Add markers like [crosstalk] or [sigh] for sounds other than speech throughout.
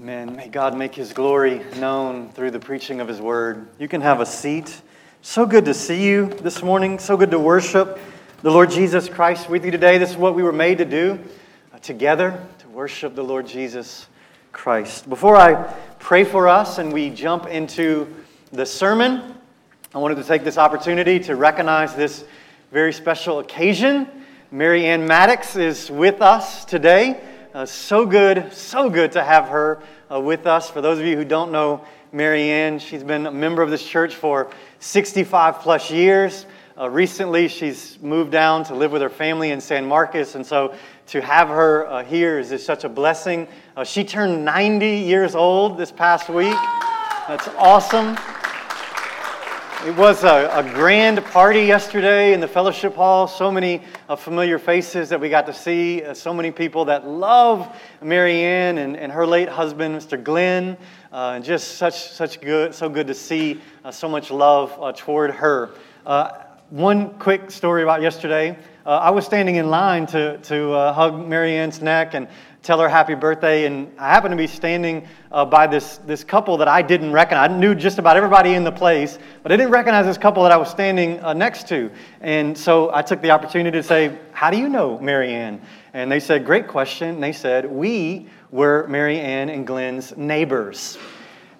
Amen. May God make his glory known through the preaching of his word. You can have a seat. So good to see you this morning. So good to worship the Lord Jesus Christ with you today. This is what we were made to do uh, together, to worship the Lord Jesus Christ. Before I pray for us and we jump into the sermon, I wanted to take this opportunity to recognize this very special occasion. Mary Ann Maddox is with us today. Uh, so good, so good to have her uh, with us. For those of you who don't know Mary Ann, she's been a member of this church for 65 plus years. Uh, recently, she's moved down to live with her family in San Marcos, and so to have her uh, here is just such a blessing. Uh, she turned 90 years old this past week. That's awesome. It was a, a, grand party yesterday in the fellowship hall. So many uh, familiar faces that we got to see. Uh, so many people that love Mary Ann and, and her late husband, Mr. Glenn. Uh, and just such, such good, so good to see uh, so much love uh, toward her. Uh, one quick story about yesterday. I was standing in line to, to hug Mary Ann's neck and tell her happy birthday. And I happened to be standing uh, by this, this couple that I didn't recognize. I knew just about everybody in the place, but I didn't recognize this couple that I was standing uh, next to. And so I took the opportunity to say, How do you know Mary Ann? And they said, Great question. And they said, We were Mary Ann and Glenn's neighbors.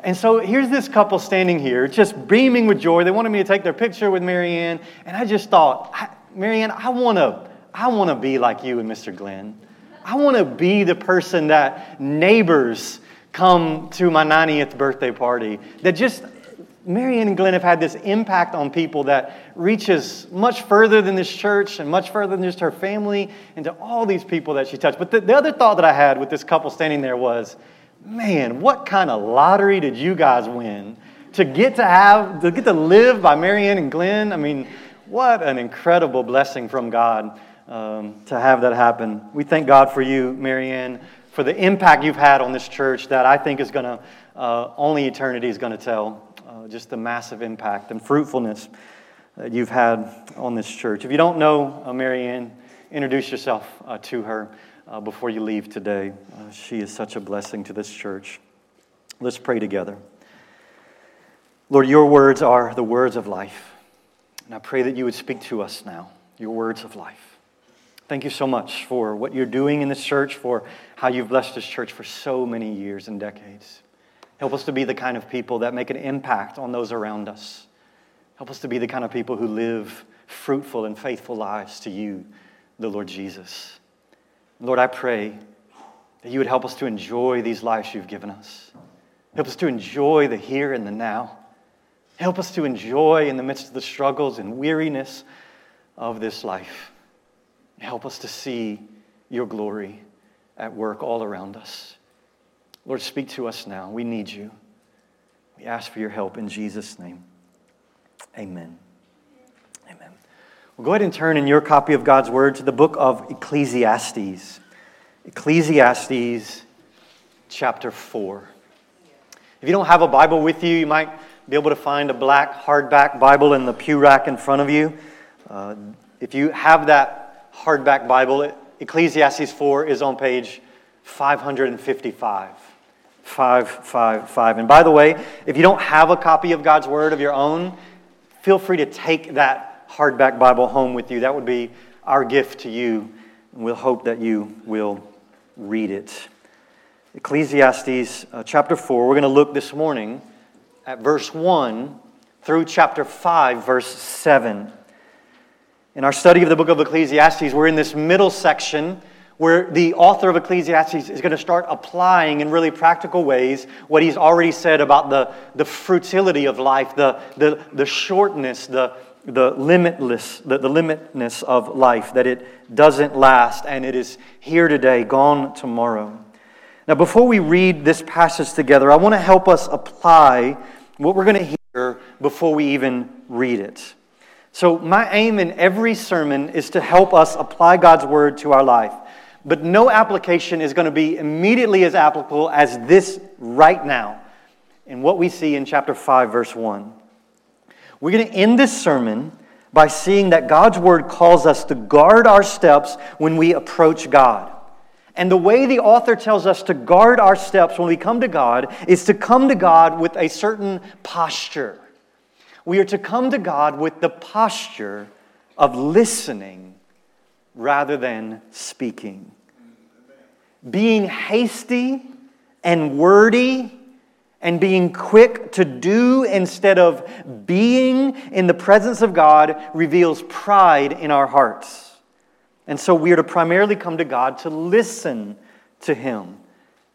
And so here's this couple standing here, just beaming with joy. They wanted me to take their picture with Mary Ann. And I just thought, Mary Ann, I want to I want to be like you and Mr. Glenn. I want to be the person that neighbors come to my 90th birthday party. That just, Marianne and Glenn have had this impact on people that reaches much further than this church and much further than just her family and to all these people that she touched. But the, the other thought that I had with this couple standing there was, man, what kind of lottery did you guys win to get to have, to get to live by Marianne and Glenn? I mean, what an incredible blessing from God um, to have that happen. We thank God for you, Marianne, for the impact you've had on this church that I think is going to, uh, only eternity is going to tell. Uh, just the massive impact and fruitfulness that you've had on this church. If you don't know uh, Marianne, introduce yourself uh, to her uh, before you leave today. Uh, she is such a blessing to this church. Let's pray together. Lord, your words are the words of life. And I pray that you would speak to us now, your words of life. Thank you so much for what you're doing in this church, for how you've blessed this church for so many years and decades. Help us to be the kind of people that make an impact on those around us. Help us to be the kind of people who live fruitful and faithful lives to you, the Lord Jesus. Lord, I pray that you would help us to enjoy these lives you've given us. Help us to enjoy the here and the now. Help us to enjoy in the midst of the struggles and weariness of this life. Help us to see your glory at work all around us. Lord, speak to us now. We need you. We ask for your help in Jesus' name. Amen. Amen. Well, go ahead and turn in your copy of God's Word to the book of Ecclesiastes. Ecclesiastes chapter 4. If you don't have a Bible with you, you might be able to find a black hardback Bible in the pew rack in front of you. Uh, if you have that hardback Bible, Ecclesiastes 4 is on page 555. 555. And by the way, if you don't have a copy of God's Word of your own, feel free to take that hardback Bible home with you. That would be our gift to you. And we'll hope that you will read it. Ecclesiastes uh, chapter 4, we're going to look this morning at verse 1 through chapter 5, verse 7. In our study of the book of Ecclesiastes, we're in this middle section where the author of Ecclesiastes is going to start applying in really practical ways what he's already said about the, the futility of life, the, the, the shortness, the, the limitless, the, the limitness of life, that it doesn't last and it is here today, gone tomorrow. Now, before we read this passage together, I want to help us apply what we're going to hear before we even read it. So, my aim in every sermon is to help us apply God's word to our life. But no application is going to be immediately as applicable as this right now in what we see in chapter 5, verse 1. We're going to end this sermon by seeing that God's word calls us to guard our steps when we approach God. And the way the author tells us to guard our steps when we come to God is to come to God with a certain posture. We are to come to God with the posture of listening rather than speaking. Being hasty and wordy and being quick to do instead of being in the presence of God reveals pride in our hearts. And so we are to primarily come to God to listen to Him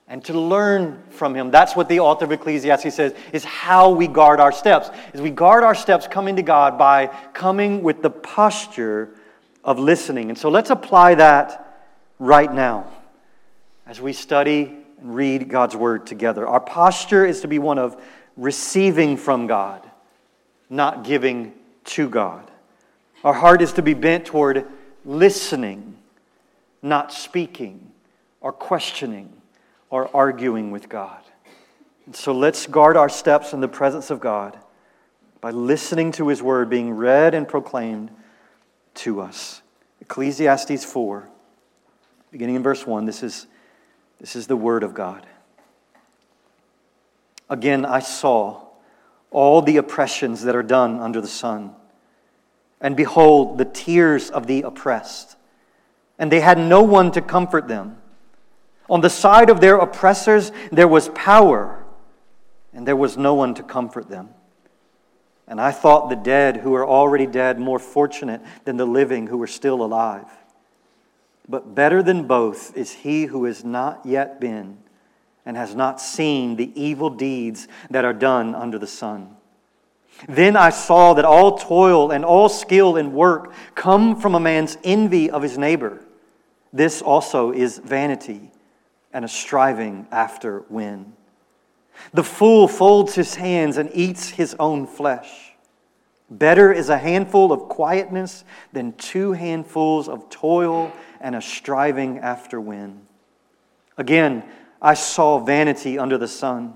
and to learn from Him. That's what the author of Ecclesiastes says is how we guard our steps. Is we guard our steps coming to God by coming with the posture of listening. And so let's apply that right now as we study and read God's Word together. Our posture is to be one of receiving from God, not giving to God. Our heart is to be bent toward listening, not speaking or questioning or arguing with God. And so let's guard our steps in the presence of God by listening to His word being read and proclaimed to us. Ecclesiastes 4, beginning in verse 1, this is, this is the word of God. Again, I saw all the oppressions that are done under the sun and behold, the tears of the oppressed. And they had no one to comfort them. On the side of their oppressors, there was power, and there was no one to comfort them. And I thought the dead who are already dead more fortunate than the living who are still alive. But better than both is he who has not yet been and has not seen the evil deeds that are done under the sun. Then I saw that all toil and all skill in work come from a man's envy of his neighbor. This also is vanity and a striving after win. The fool folds his hands and eats his own flesh. Better is a handful of quietness than two handfuls of toil and a striving after wind. Again, I saw vanity under the sun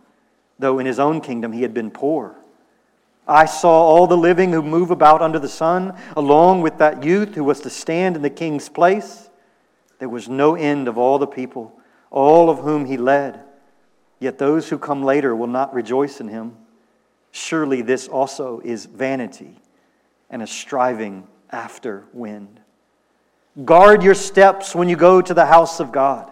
though in his own kingdom he had been poor. I saw all the living who move about under the sun, along with that youth who was to stand in the king's place. There was no end of all the people, all of whom he led. Yet those who come later will not rejoice in him. Surely this also is vanity and a striving after wind. Guard your steps when you go to the house of God.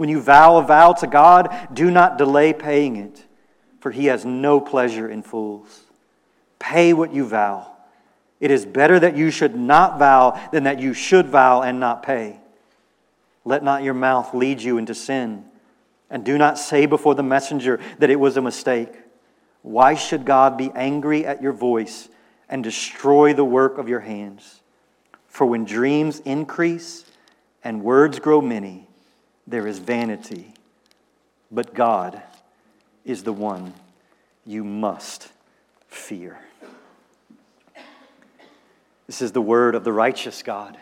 When you vow a vow to God, do not delay paying it, for he has no pleasure in fools. Pay what you vow. It is better that you should not vow than that you should vow and not pay. Let not your mouth lead you into sin, and do not say before the messenger that it was a mistake. Why should God be angry at your voice and destroy the work of your hands? For when dreams increase and words grow many, there is vanity, but God is the one you must fear. This is the word of the righteous God.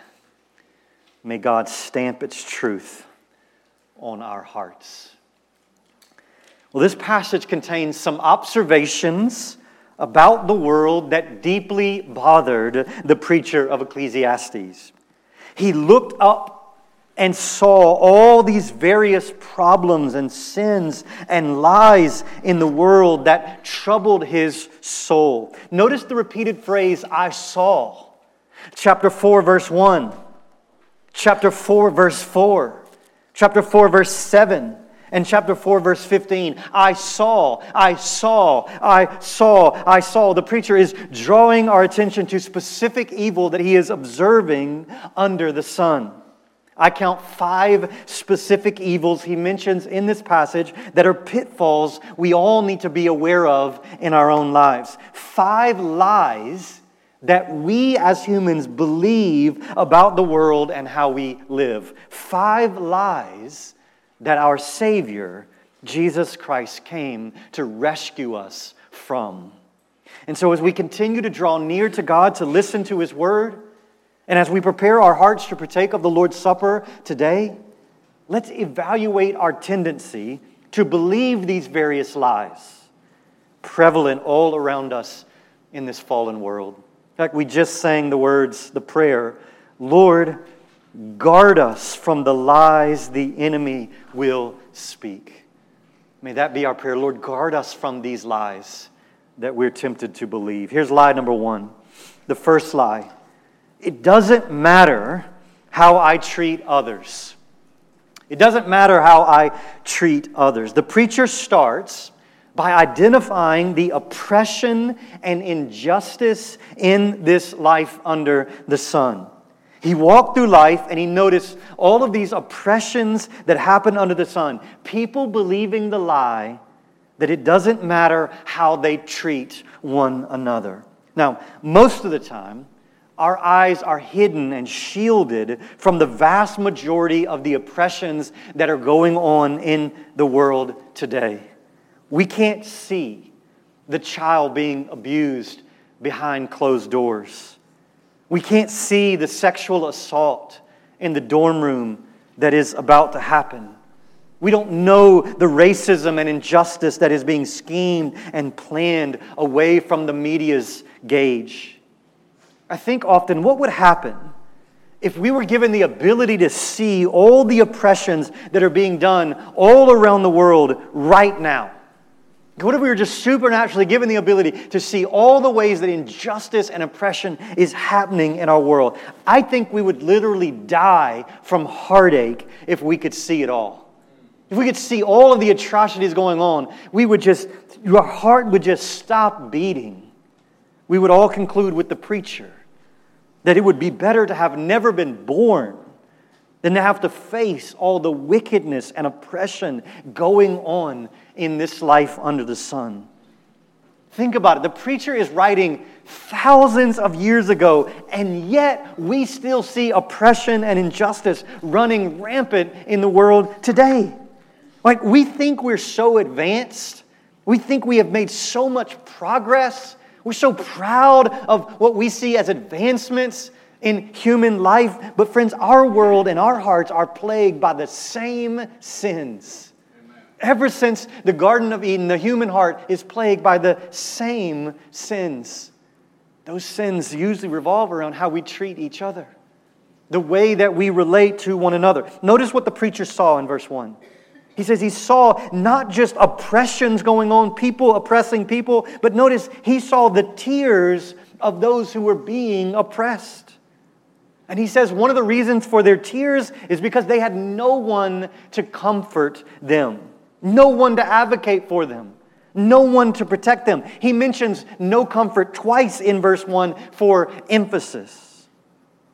May God stamp its truth on our hearts. Well, this passage contains some observations about the world that deeply bothered the preacher of Ecclesiastes. He looked up and saw all these various problems and sins and lies in the world that troubled his soul. Notice the repeated phrase, I saw. Chapter 4, verse 1. Chapter 4, verse 4. Chapter 4, verse 7 and chapter 4, verse 15. I saw, I saw, I saw, I saw. The preacher is drawing our attention to specific evil that he is observing under the sun. I count five specific evils he mentions in this passage that are pitfalls we all need to be aware of in our own lives. Five lies that we as humans believe about the world and how we live. Five lies that our Savior, Jesus Christ, came to rescue us from. And so, as we continue to draw near to God, to listen to His Word, and as we prepare our hearts to partake of the Lord's Supper today, let's evaluate our tendency to believe these various lies prevalent all around us in this fallen world. In fact, we just sang the words, the prayer, Lord, Guard us from the lies the enemy will speak. May that be our prayer. Lord, guard us from these lies that we're tempted to believe. Here's lie number one the first lie it doesn't matter how I treat others. It doesn't matter how I treat others. The preacher starts by identifying the oppression and injustice in this life under the sun. He walked through life and he noticed all of these oppressions that happen under the sun. People believing the lie that it doesn't matter how they treat one another. Now, most of the time, our eyes are hidden and shielded from the vast majority of the oppressions that are going on in the world today. We can't see the child being abused behind closed doors. We can't see the sexual assault in the dorm room that is about to happen. We don't know the racism and injustice that is being schemed and planned away from the media's gauge. I think often what would happen if we were given the ability to see all the oppressions that are being done all around the world right now? What if we were just supernaturally given the ability to see all the ways that injustice and oppression is happening in our world? I think we would literally die from heartache if we could see it all. If we could see all of the atrocities going on, we would just, your heart would just stop beating. We would all conclude with the preacher that it would be better to have never been born than to have to face all the wickedness and oppression going on in this life under the sun. Think about it. The preacher is writing thousands of years ago, and yet we still see oppression and injustice running rampant in the world today. Like, we think we're so advanced, we think we have made so much progress. We're so proud of what we see as advancements in human life. But, friends, our world and our hearts are plagued by the same sins. Amen. Ever since the Garden of Eden, the human heart is plagued by the same sins. Those sins usually revolve around how we treat each other, the way that we relate to one another. Notice what the preacher saw in verse 1. He says he saw not just oppressions going on, people oppressing people, but notice he saw the tears of those who were being oppressed. And he says one of the reasons for their tears is because they had no one to comfort them, no one to advocate for them, no one to protect them. He mentions no comfort twice in verse 1 for emphasis.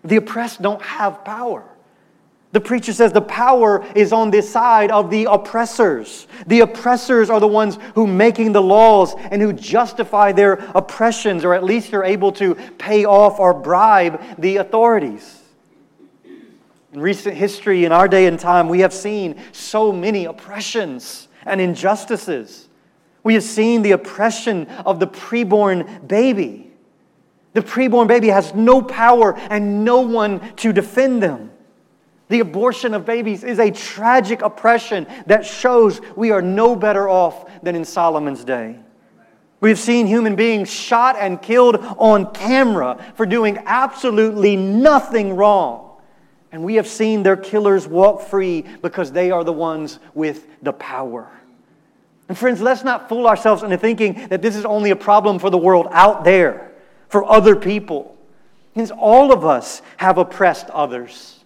The oppressed don't have power. The preacher says the power is on this side of the oppressors. The oppressors are the ones who making the laws and who justify their oppressions, or at least are able to pay off or bribe the authorities. In recent history, in our day and time, we have seen so many oppressions and injustices. We have seen the oppression of the preborn baby. The preborn baby has no power and no one to defend them. The abortion of babies is a tragic oppression that shows we are no better off than in Solomon's day. We've seen human beings shot and killed on camera for doing absolutely nothing wrong. And we have seen their killers walk free because they are the ones with the power. And friends, let's not fool ourselves into thinking that this is only a problem for the world out there, for other people. Because all of us have oppressed others.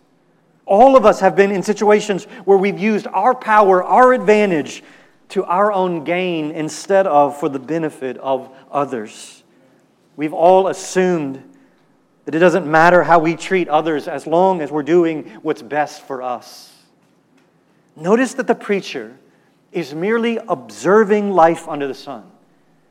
All of us have been in situations where we've used our power, our advantage, to our own gain instead of for the benefit of others. We've all assumed that it doesn't matter how we treat others as long as we're doing what's best for us. Notice that the preacher is merely observing life under the sun.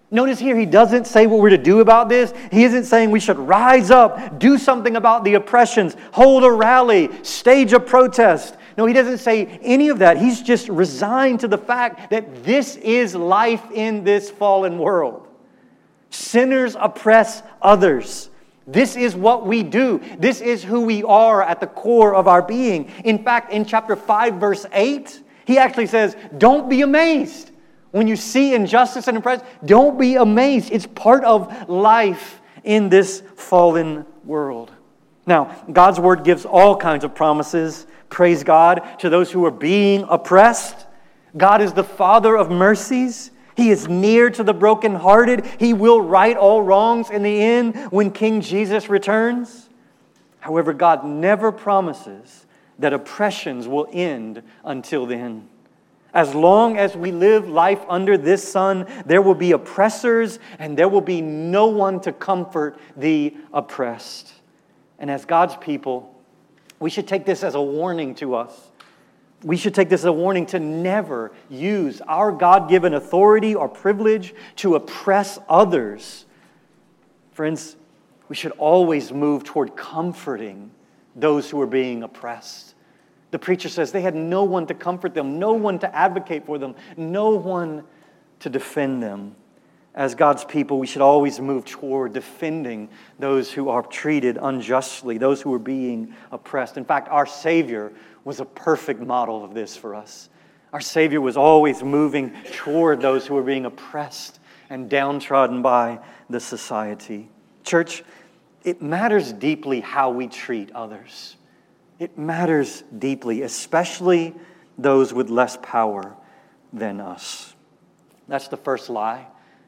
Notice here, he doesn't say what we're to do about this. He isn't saying we should rise up, do something about the oppressions, hold a rally, stage a protest. No, he doesn't say any of that. He's just resigned to the fact that this is life in this fallen world. Sinners oppress others. This is what we do. This is who we are at the core of our being. In fact, in chapter 5, verse 8, he actually says, Don't be amazed. When you see injustice and oppression, don't be amazed. It's part of life in this fallen world. Now, God's word gives all kinds of promises praise God, to those who are being oppressed. God is the Father of mercies. He is near to the brokenhearted. He will right all wrongs in the end when King Jesus returns. However, God never promises that oppressions will end until then. As long as we live life under this sun, there will be oppressors and there will be no one to comfort the oppressed. And as God's people, we should take this as a warning to us. We should take this as a warning to never use our God given authority or privilege to oppress others. Friends, we should always move toward comforting those who are being oppressed. The preacher says they had no one to comfort them, no one to advocate for them, no one to defend them as God's people, we should always move toward defending those who are treated unjustly, those who are being oppressed. In fact, our Savior was a perfect model of this for us. Our Savior was always moving toward those who were being oppressed and downtrodden by the society. Church, it matters deeply how we treat others. It matters deeply, especially those with less power than us. That's the first lie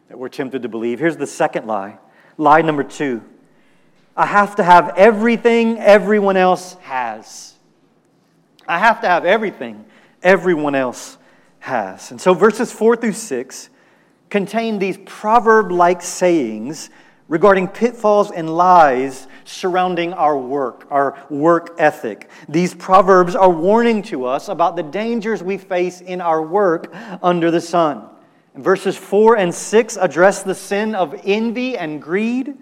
that we're tempted to believe. Here's the second lie lie number two I have to have everything everyone else has. I have to have everything everyone else has. And so verses 4 through 6 contain these proverb like sayings regarding pitfalls and lies surrounding our work, our work ethic. These proverbs are warning to us about the dangers we face in our work under the sun. Verses 4 and 6 address the sin of envy and greed.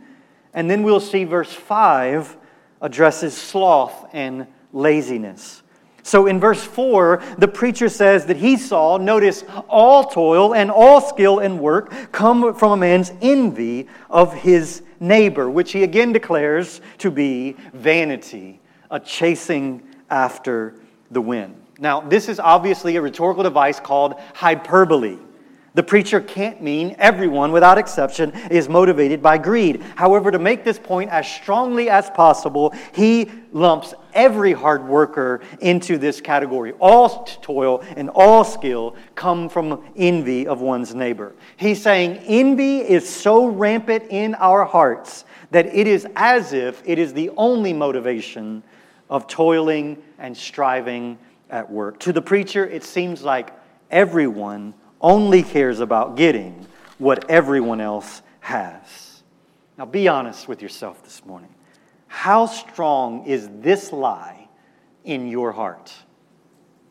And then we'll see verse 5 addresses sloth and laziness. So in verse 4, the preacher says that he saw, notice, all toil and all skill and work come from a man's envy of his neighbor, which he again declares to be vanity, a chasing after the wind. Now, this is obviously a rhetorical device called hyperbole. The preacher can't mean everyone, without exception, is motivated by greed. However, to make this point as strongly as possible, he lumps every hard worker into this category. All toil and all skill come from envy of one's neighbor. He's saying envy is so rampant in our hearts that it is as if it is the only motivation of toiling and striving at work. To the preacher, it seems like everyone only cares about getting what everyone else has. Now, be honest with yourself this morning. How strong is this lie in your heart?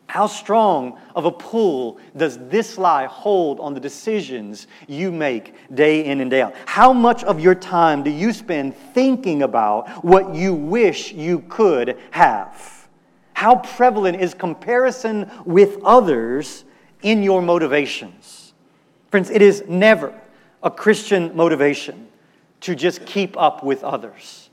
How strong of a pull does this lie hold on the decisions you make day in and day out? How much of your time do you spend thinking about what you wish you could have? How prevalent is comparison with others in your motivations. Friends, it is never a Christian motivation to just keep up with others.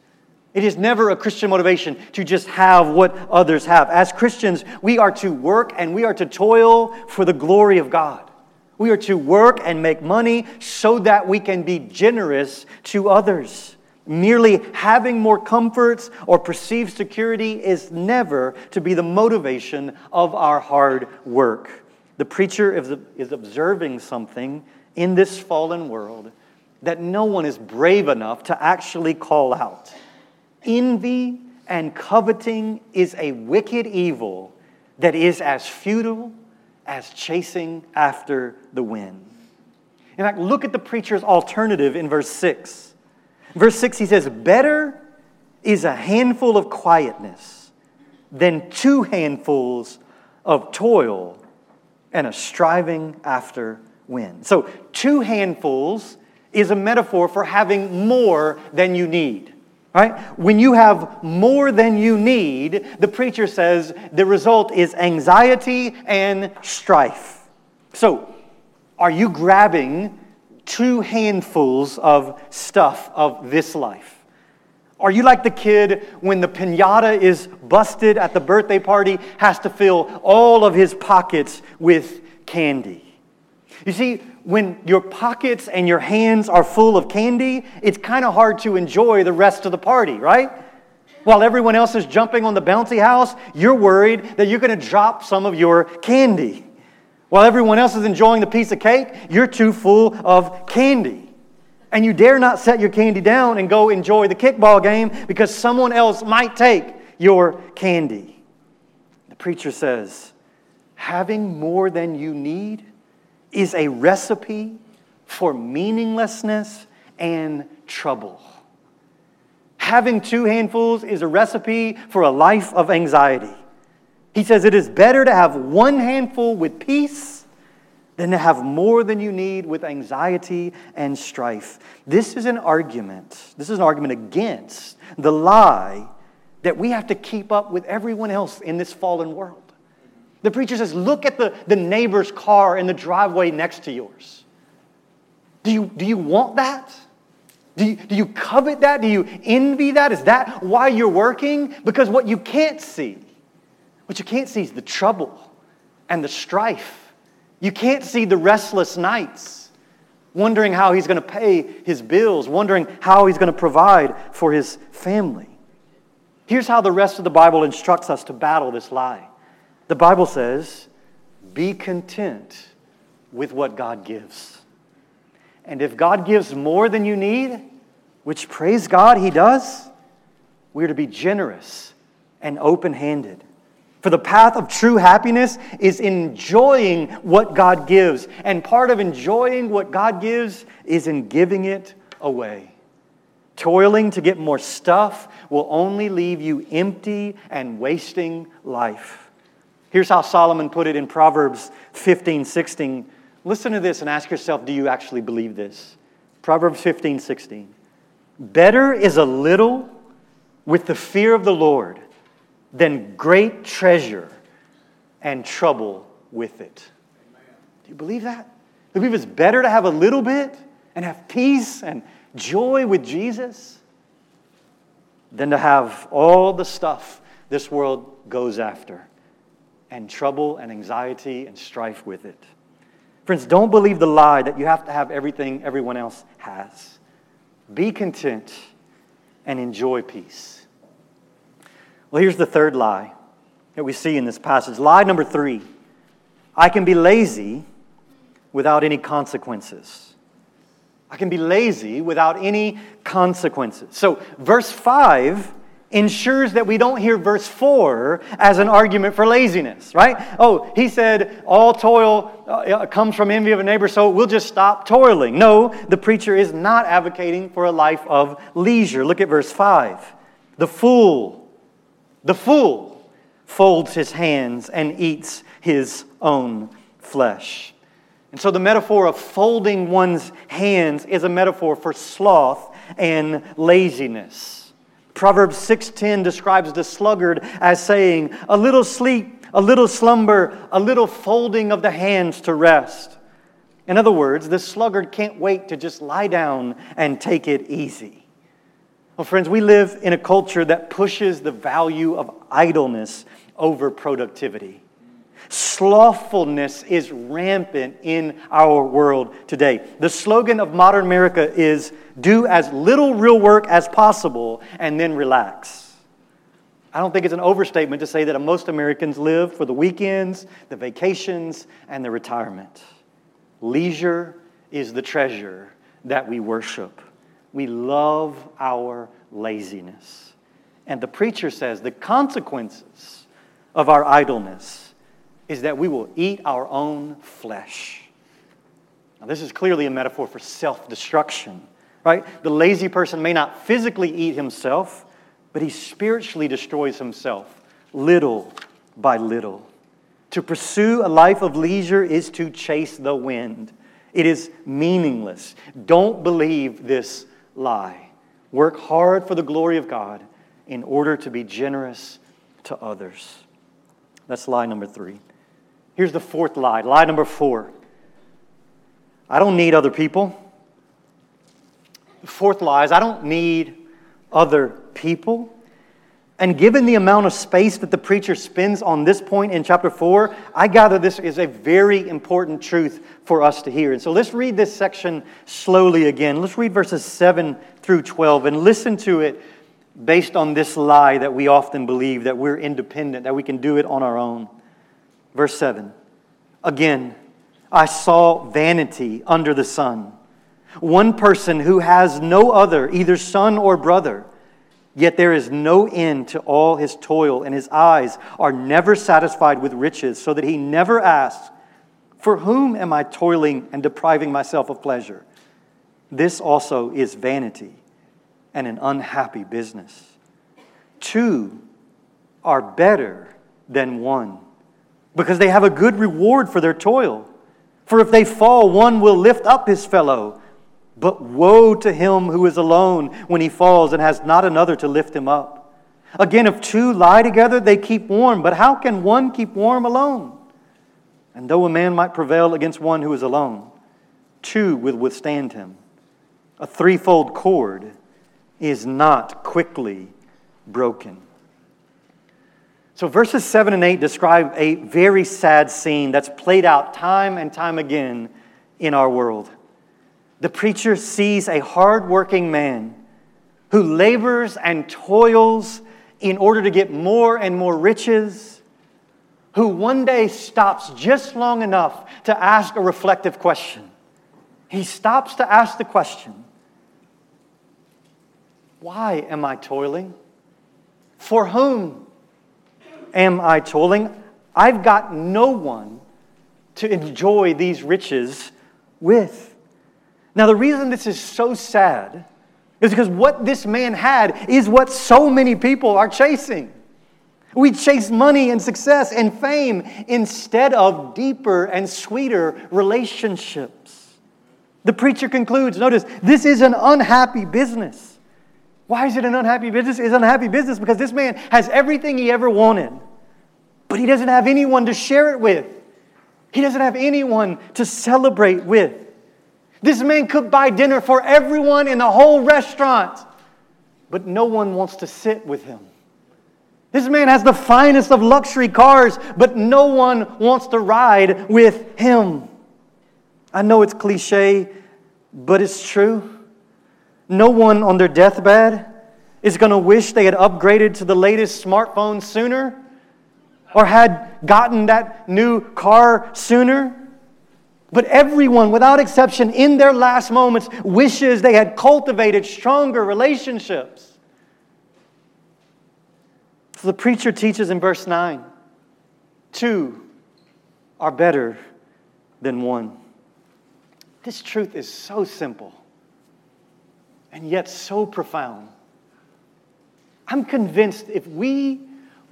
It is never a Christian motivation to just have what others have. As Christians, we are to work and we are to toil for the glory of God. We are to work and make money so that we can be generous to others. Merely having more comforts or perceived security is never to be the motivation of our hard work. The preacher is, observing something in this fallen world that no one is brave enough to actually call out. Envy and coveting is a wicked evil that is as futile as chasing after the wind. In fact, look at the preacher's alternative in verse 6. verse 6, he says, Better is a handful of quietness than two handfuls of toil and a striving after wind. So, two handfuls is a metaphor for having more than you need. Right? When you have more than you need, the preacher says the result is anxiety and strife. So, are you grabbing two handfuls of stuff of this life? Are you like the kid when the pinata is busted at the birthday party, has to fill all of his pockets with candy? You see, when your pockets and your hands are full of candy, it's kind of hard to enjoy the rest of the party, right? While everyone else is jumping on the bouncy house, you're worried that you're going to drop some of your candy. While everyone else is enjoying the piece of cake, you're too full of candy. And you dare not set your candy down and go enjoy the kickball game because someone else might take your candy. The preacher says, having more than you need is a recipe for meaninglessness and trouble. Having two handfuls is a recipe for a life of anxiety. He says it is better to have one handful with peace than to have more than you need with anxiety and strife. This is an argument. This is an argument against the lie that we have to keep up with everyone else in this fallen world. The preacher says, Look at the, the neighbor's car in the driveway next to yours. Do you, do you want that? Do you, do you covet that? Do you envy that? Is that why you're working? Because what you can't see, what you can't see is the trouble and the strife. You can't see the restless nights, wondering how he's going to pay his bills, wondering how he's going to provide for his family. Here's how the rest of the Bible instructs us to battle this lie the Bible says, be content with what God gives. And if God gives more than you need, which praise God, He does, we're to be generous and open handed. For the path of true happiness is enjoying what God gives. And part of enjoying what God gives is in giving it away. Toiling to get more stuff will only leave you empty and wasting life. Here's how Solomon put it in Proverbs 15 16. Listen to this and ask yourself do you actually believe this? Proverbs 15 16. Better is a little with the fear of the Lord than great treasure and trouble with it. Do you believe that? Do you believe it's better to have a little bit and have peace and joy with Jesus than to have all the stuff this world goes after? and trouble and anxiety and strife with it. Friends, don't believe the lie that you have to have everything everyone else has. Be content and enjoy peace. Well, here's the third lie that we see in this passage. Lie number three I can be lazy without any consequences. I can be lazy without any consequences. So, verse 5 ensures that we don't hear verse 4 as an argument for laziness, right? Oh, he said all toil uh, comes from envy of a neighbor, so we'll just stop toiling. No, the preacher is not advocating for a life of leisure. Look at verse 5. The fool, the fool folds his hands and eats his own flesh. And so the metaphor of folding one's hands is a metaphor for sloth and laziness. Proverbs 6:10 describes the sluggard as saying, "A little sleep, a little slumber, a little folding of the hands to rest." In other words, the sluggard can't wait to just lie down and take it easy. Well, friends, we live in a culture that pushes the value of idleness over productivity. Slothfulness is rampant in our world today. The slogan of modern America is do as little real work as possible and then relax. I don't think it's an overstatement to say that most Americans live for the weekends, the vacations, and the retirement. Leisure is the treasure that we worship. We love our laziness. And the preacher says the consequences of our idleness is that we will eat our own flesh. Now, this is clearly a metaphor for self destruction, right? The lazy person may not physically eat himself, but he spiritually destroys himself little by little. To pursue a life of leisure is to chase the wind. It is meaningless. Don't believe this lie. Work hard for the glory of God in order to be generous to others. That's lie number three. Here's the fourth lie. Lie number four I don't need other people. The fourth lie is I don't need other people. And given the amount of space that the preacher spends on this point in chapter 4, I gather this is a very important truth for us to hear. And so let's read this section slowly again. Let's read verses 7 through 12 and listen to it based on this lie that we often believe that we're independent, that we can do it on our own. Verse 7 Again, I saw vanity under the sun. One person who has no other, either son or brother Yet there is no end to all his toil, and his eyes are never satisfied with riches, so that he never asks, For whom am I toiling and depriving myself of pleasure? This also is vanity and an unhappy business. Two are better than one, because they have a good reward for their toil. For if they fall, one will lift up his fellow. But woe to him who is alone when he falls and has not another to lift him up. Again, if two lie together, they keep warm. But how can one keep warm alone? And though a man might prevail against one who is alone, two will withstand him. A threefold cord is not quickly broken. So, verses 7 and 8 describe a very sad scene that's played out time and time again in our world the preacher sees a hardworking man who labors and toils in order to get more and more riches, who one day stops just long enough to ask a reflective question. He stops to ask the question Why am I toiling? For whom am I toiling? I've got no one to enjoy these riches with. Now, the reason this is so sad is because what this man had is what so many people are chasing. We chase money and success and fame instead of deeper and sweeter relationships. The preacher concludes notice, this is an unhappy business. Why is it an unhappy business? It's an unhappy business because this man has everything he ever wanted, but he doesn't have anyone to share it with. He doesn't have anyone to celebrate with. This man could buy dinner for everyone in the whole restaurant, but no one wants to sit with him. This man has the finest of luxury cars, but no one wants to ride with him. I know it's cliche, but it's true. No one on their deathbed is going to wish they had upgraded to the latest smartphone sooner or had gotten that new car sooner. But everyone, without exception, in their last moments, wishes they had cultivated stronger relationships. So the preacher teaches in verse 9 two are better than one. This truth is so simple and yet so profound. I'm convinced if we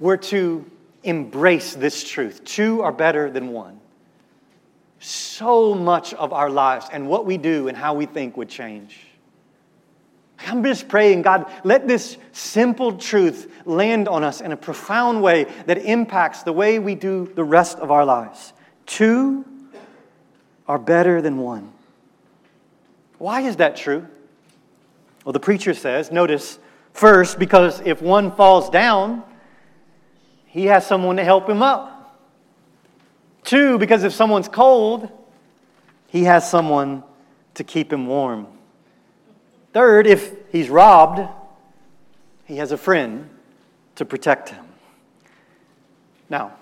were to embrace this truth, two are better than one, so much of our lives and what we do and how we think would change. I'm just praying, God, let this simple truth land on us in a profound way that impacts the way we do the rest of our lives. Two are better than one. Why is that true? Well, the preacher says, notice, First, because if one falls down, he has someone to help him up. Two, because if someone's cold, he has someone to keep him warm. Third, if he's robbed, he has a friend to protect him. Now,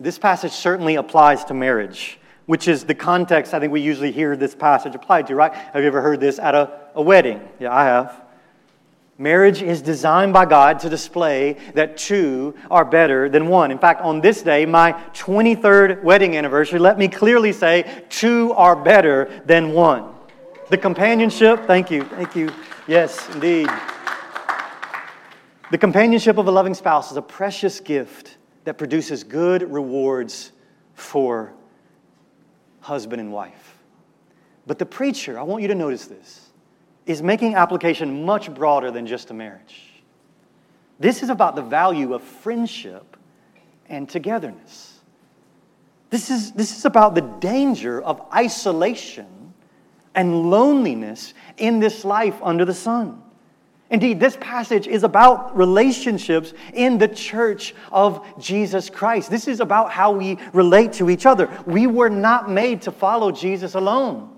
this passage certainly applies to marriage, which is the context I think we usually hear this passage applied to, right? Have you ever heard this at a, a wedding? Yeah, I have. Marriage is designed by God to display that two are better than one. In fact, on this day, my 23rd wedding anniversary, let me clearly say two are better than one. The companionship, thank you, thank you. Yes, indeed. The companionship of a loving spouse is a precious gift that produces good rewards for husband and wife. But the preacher, I want you to notice this, is making application much broader than just a marriage. This is about the value of friendship and togetherness. This is, this is about the danger of isolation and loneliness in this life under the sun. Indeed, this passage is about relationships in the church of Jesus Christ. This is about how we relate to each other. We were not made to follow Jesus alone.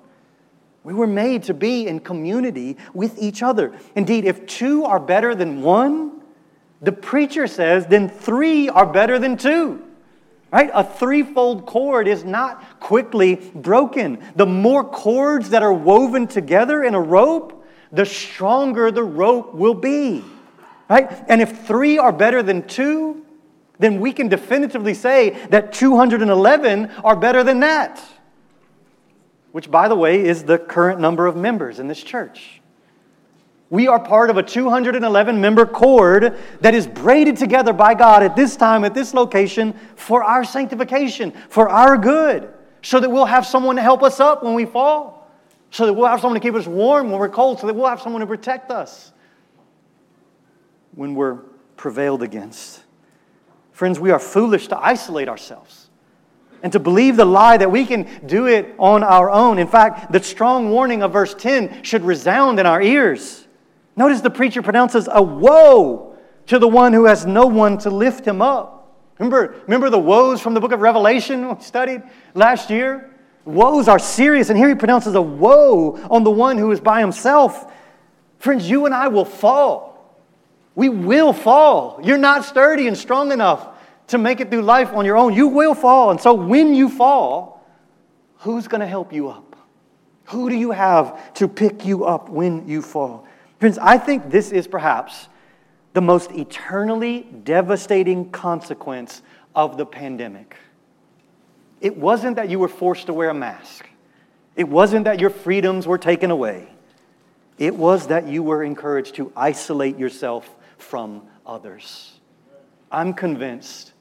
We were made to be in community with each other. Indeed, if two are better than one, the preacher says, then three are better than two. Right? A threefold cord is not quickly broken. The more cords that are woven together in a rope, the stronger the rope will be. Right? And if three are better than two, then we can definitively say that 211 are better than that which, by the way, is the current number of members in this church. We are part of a 211 member cord that is braided together by God at this time, at this location, for our sanctification, for our good, so that we'll have someone to help us up when we fall, so that we'll have someone to keep us warm when we're cold, so that we'll have someone to protect us when we're prevailed against. Friends, we are foolish to isolate ourselves and to believe the lie that we can do it on our own. In fact, the strong warning of verse 10 should resound in our ears. Notice the preacher pronounces a woe to the one who has no one to lift him up. Remember, remember the woes from the book of Revelation we studied last year? Woes are serious, and here he pronounces a woe on the one who is by himself. Friends, you and I will fall. We will fall. You're not sturdy and strong enough to make it through life on your own. You will fall. And so when you fall, who's going to help you up? Who do you have to pick you up when you fall? Friends, I think this is perhaps the most eternally devastating consequence of the pandemic. It wasn't that you were forced to wear a mask. It wasn't that your freedoms were taken away. It was that you were encouraged to isolate yourself from others. I'm convinced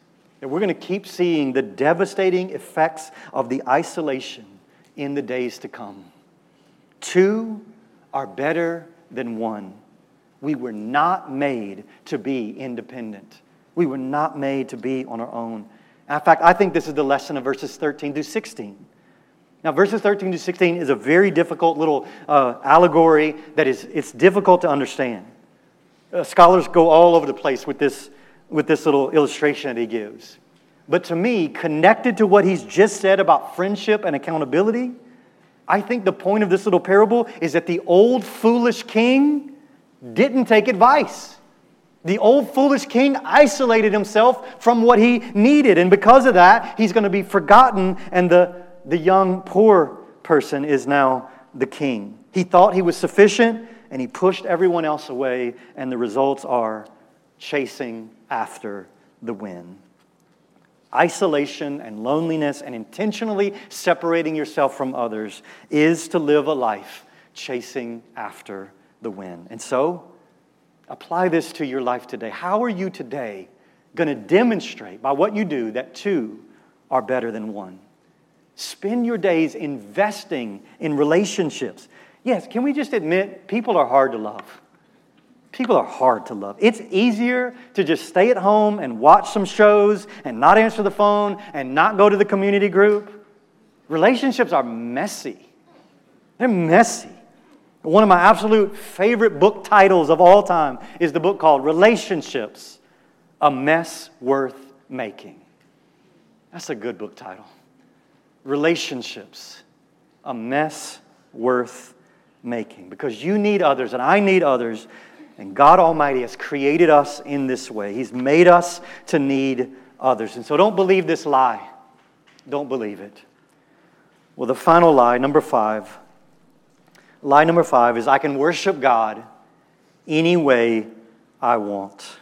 that we're going to keep seeing the devastating effects of the isolation in the days to come. Two are better than one. We were not made to be independent. We were not made to be on our own. In fact, I think this is the lesson of verses 13 through 16. Now, verses 13 to 16 is a very difficult little uh, allegory that is it's difficult to understand. Uh, scholars go all over the place with this with this little illustration that he gives. But to me, connected to what he's just said about friendship and accountability, I think the point of this little parable is that the old foolish king didn't take advice. The old foolish king isolated himself from what he needed. And because of that, he's going to be forgotten, and the, the young poor person is now the king. He thought he was sufficient, and he pushed everyone else away, and the results are chasing after the wind. Isolation and loneliness and intentionally separating yourself from others is to live a life chasing after the wind. And so, apply this to your life today. How are you today going to demonstrate by what you do that two are better than one? Spend your days investing in relationships. Yes, can we just admit people are hard to love? People are hard to love. It's easier to just stay at home and watch some shows and not answer the phone and not go to the community group. Relationships are messy. They're messy. One of my absolute favorite book titles of all time is the book called Relationships A Mess Worth Making. That's a good book title. Relationships A Mess Worth Making. Because you need others and I need others, and God Almighty has created us in this way. He's made us to need others. And so don't believe this lie. Don't believe it. Well, the final lie, number five Lie number five is I can worship God any way I want.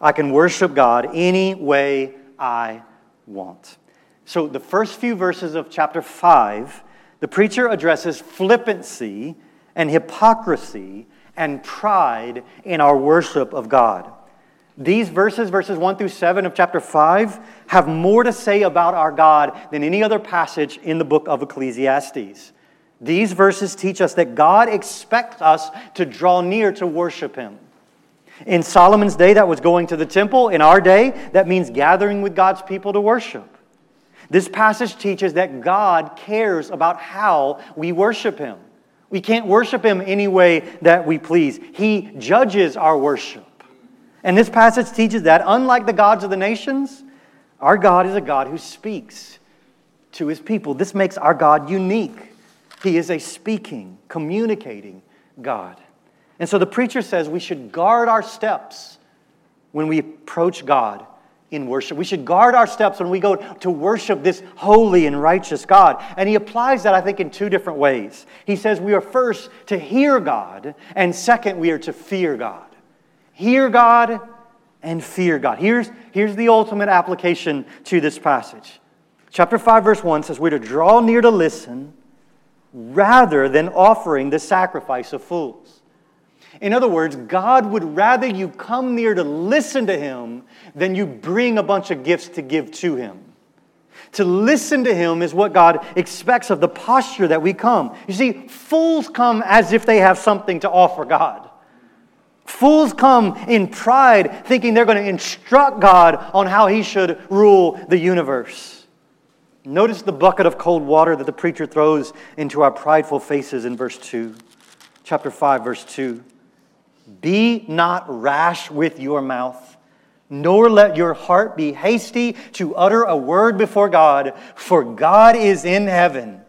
I can worship God any way I want. So, the first few verses of chapter 5, the preacher addresses flippancy and hypocrisy and pride in our worship of God. These verses, verses 1 through 7 of chapter 5, have more to say about our God than any other passage in the book of Ecclesiastes. These verses teach us that God expects us to draw near to worship Him. In Solomon's day, that was going to the temple. In our day, that means gathering with God's people to worship. This passage teaches that God cares about how we worship Him. We can't worship Him any way that we please, He judges our worship. And this passage teaches that, unlike the gods of the nations, our God is a God who speaks to His people. This makes our God unique. He is a speaking, communicating God. And so the preacher says we should guard our steps when we approach God in worship. We should guard our steps when we go to worship this holy and righteous God. And he applies that, I think, in two different ways. He says we are first to hear God, and second, we are to fear God. Hear God and fear God. Here's, here's the ultimate application to this passage. Chapter 5, verse 1 says we're to draw near to listen rather than offering the sacrifice of fools. In other words, God would rather you come near to listen to Him than you bring a bunch of gifts to give to Him. To listen to Him is what God expects of the posture that we come. You see, fools come as if they have something to offer God. Fools come in pride, thinking they're going to instruct God on how He should rule the universe. Notice the bucket of cold water that the preacher throws into our prideful faces in verse 2. Chapter 5, verse 2. Be not rash with your mouth, nor let your heart be hasty to utter a word before God, for God is in heaven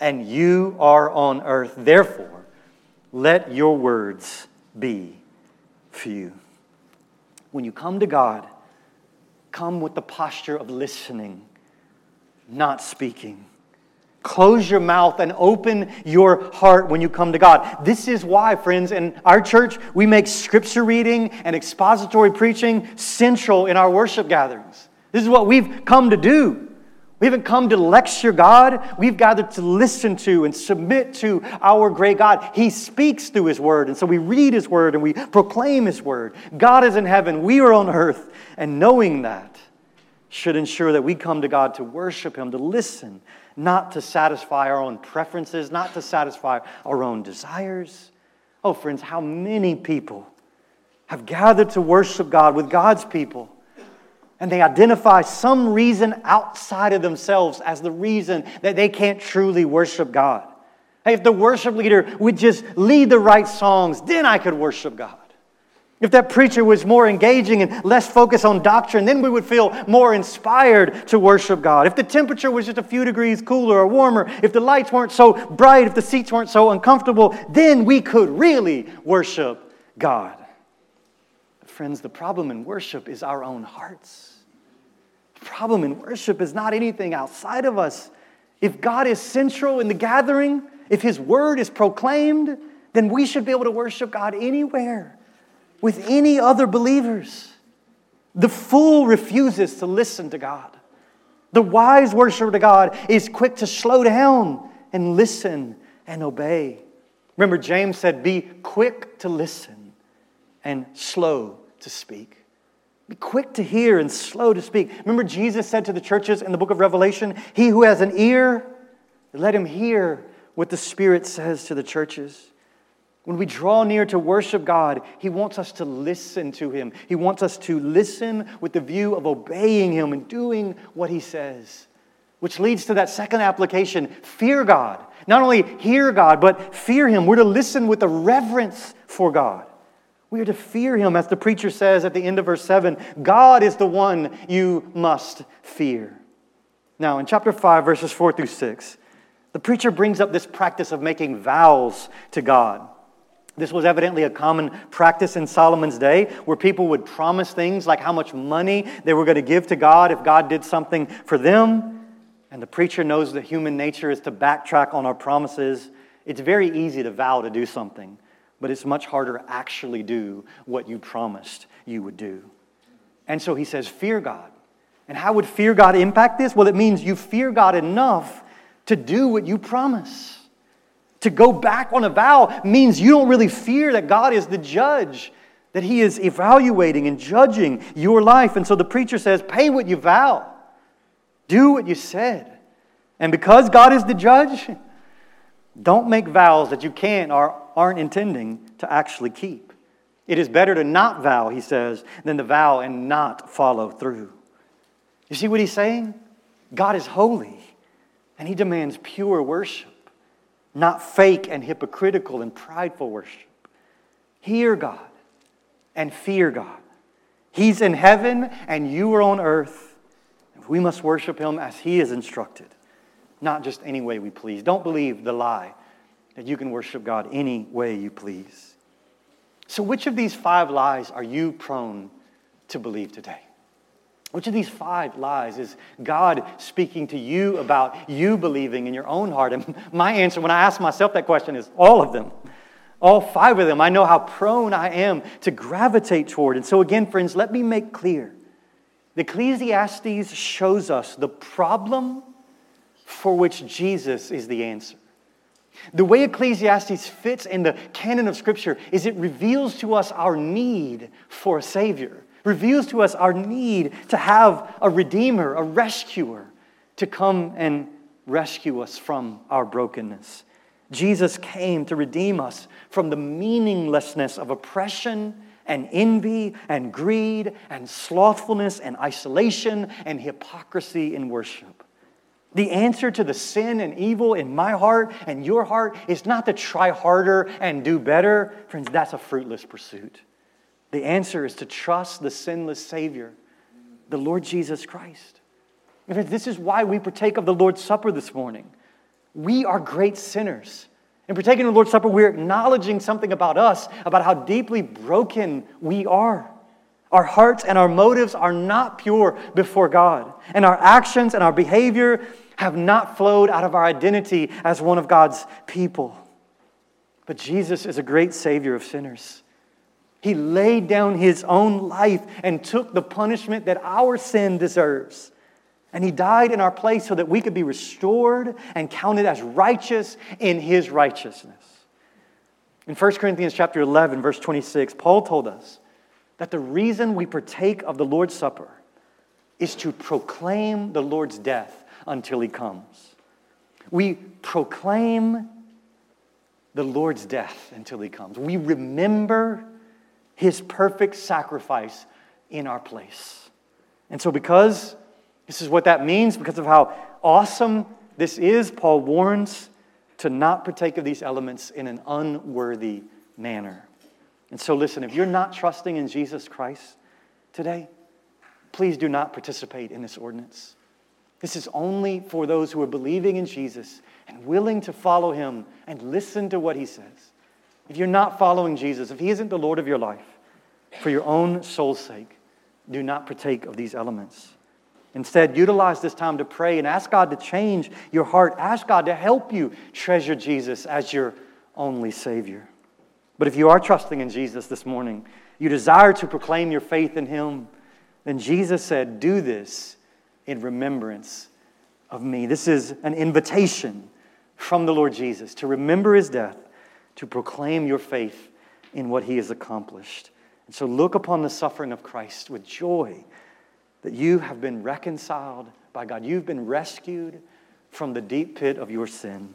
and you are on earth. Therefore, let your words be few. When you come to God, come with the posture of listening not speaking. Close your mouth and open your heart when you come to God. This is why, friends, in our church, we make scripture reading and expository preaching central in our worship gatherings. This is what we've come to do. We haven't come to lecture God. We've gathered to listen to and submit to our great God. He speaks through His Word. And so we read His Word and we proclaim His Word. God is in heaven. We are on earth. And knowing that, should ensure that we come to God to worship Him, to listen, not to satisfy our own preferences, not to satisfy our own desires. Oh, friends, how many people have gathered to worship God with God's people, and they identify some reason outside of themselves as the reason that they can't truly worship God. Hey, if the worship leader would just lead the right songs, then I could worship God. If that preacher was more engaging and less focused on doctrine, then we would feel more inspired to worship God. If the temperature was just a few degrees cooler or warmer, if the lights weren't so bright, if the seats weren't so uncomfortable, then we could really worship God. Friends, the problem in worship is our own hearts. The problem in worship is not anything outside of us. If God is central in the gathering, if His word is proclaimed, then we should be able to worship God anywhere with any other believers. The fool refuses to listen to God. The wise worshiper to God is quick to slow down and listen and obey. Remember, James said, Be quick to listen and slow to speak. Be quick to hear and slow to speak. Remember, Jesus said to the churches in the book of Revelation, He who has an ear, let him hear what the Spirit says to the churches. When we draw near to worship God, He wants us to listen to Him. He wants us to listen with the view of obeying Him and doing what He says. Which leads to that second application fear God. Not only hear God, but fear Him. We're to listen with a reverence for God. We are to fear Him, as the preacher says at the end of verse 7 God is the one you must fear. Now, in chapter 5, verses 4 through 6, the preacher brings up this practice of making vows to God. This was evidently a common practice in Solomon's day where people would promise things like how much money they were going to give to God if God did something for them. And the preacher knows that human nature is to backtrack on our promises. It's very easy to vow to do something, but it's much harder to actually do what you promised you would do. And so he says, Fear God. And how would fear God impact this? Well, it means you fear God enough to do what you promise. To go back on a vow means you don't really fear that God is the judge, that He is evaluating and judging your life. And so the preacher says, Pay what you vow, do what you said. And because God is the judge, don't make vows that you can't or aren't intending to actually keep. It is better to not vow, he says, than to vow and not follow through. You see what he's saying? God is holy, and he demands pure worship, not fake and hypocritical and prideful worship. Hear God and fear God. He's in heaven, and you are on earth. We must worship him as he is instructed, not just any way we please. Don't believe the lie that you can worship God any way you please. So, which of these five lies are you prone to believe today? Which of these five lies is God speaking to you about you believing in your own heart? And [laughs] my answer when I ask myself that question is all of them. All five of them. I know how prone I am to gravitate toward. And so, again, friends, let me make clear the Ecclesiastes shows us the problem for which Jesus is the answer. The way Ecclesiastes fits in the canon of Scripture is it reveals to us our need for a Savior reveals to us our need to have a redeemer, a rescuer, to come and rescue us from our brokenness. Jesus came to redeem us from the meaninglessness of oppression and envy and greed and slothfulness and isolation and hypocrisy in worship. The answer to the sin and evil in my heart and your heart is not to try harder and do better. Friends, that's a fruitless pursuit. The answer is to trust the sinless Savior, the Lord Jesus Christ. This is why we partake of the Lord's Supper this morning. We are great sinners. In partaking of the Lord's Supper, we're acknowledging something about us, about how deeply broken we are. Our hearts and our motives are not pure before God, and our actions and our behavior have not flowed out of our identity as one of God's people. But Jesus is a great Savior of sinners. He laid down his own life and took the punishment that our sin deserves. And he died in our place so that we could be restored and counted as righteous in his righteousness. In 1 Corinthians chapter 11 verse 26, Paul told us that the reason we partake of the Lord's Supper is to proclaim the Lord's death until he comes. We proclaim the Lord's death until he comes. We remember his perfect sacrifice in our place. And so, because this is what that means, because of how awesome this is, Paul warns to not partake of these elements in an unworthy manner. And so, listen, if you're not trusting in Jesus Christ today, please do not participate in this ordinance. This is only for those who are believing in Jesus and willing to follow him and listen to what he says. If you're not following Jesus, if He isn't the Lord of your life, for your own soul's sake, do not partake of these elements. Instead, utilize this time to pray and ask God to change your heart. Ask God to help you treasure Jesus as your only Savior. But if you are trusting in Jesus this morning, you desire to proclaim your faith in Him, then Jesus said, Do this in remembrance of me. This is an invitation from the Lord Jesus to remember His death to proclaim your faith in what he has accomplished. And so look upon the suffering of Christ with joy that you have been reconciled by God. You've been rescued from the deep pit of your sin.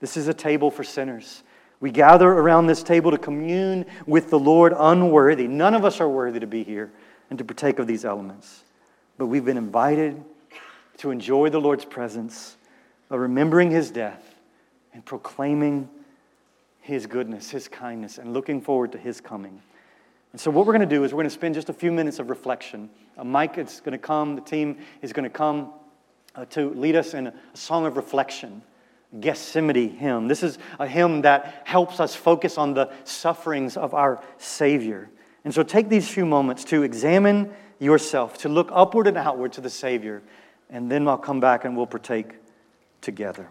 This is a table for sinners. We gather around this table to commune with the Lord unworthy. None of us are worthy to be here and to partake of these elements. But we've been invited to enjoy the Lord's presence, of remembering his death and proclaiming His goodness, His kindness, and looking forward to His coming. And so, what we're going to do is we're going to spend just a few minutes of reflection. Uh, Mike is going to come, the team is going to come uh, to lead us in a, a song of reflection. Gethsemane hymn. This is a hymn that helps us focus on the sufferings of our Savior. And so take these few moments to examine yourself, to look upward and outward to the Savior, and then I'll come back and we'll partake together.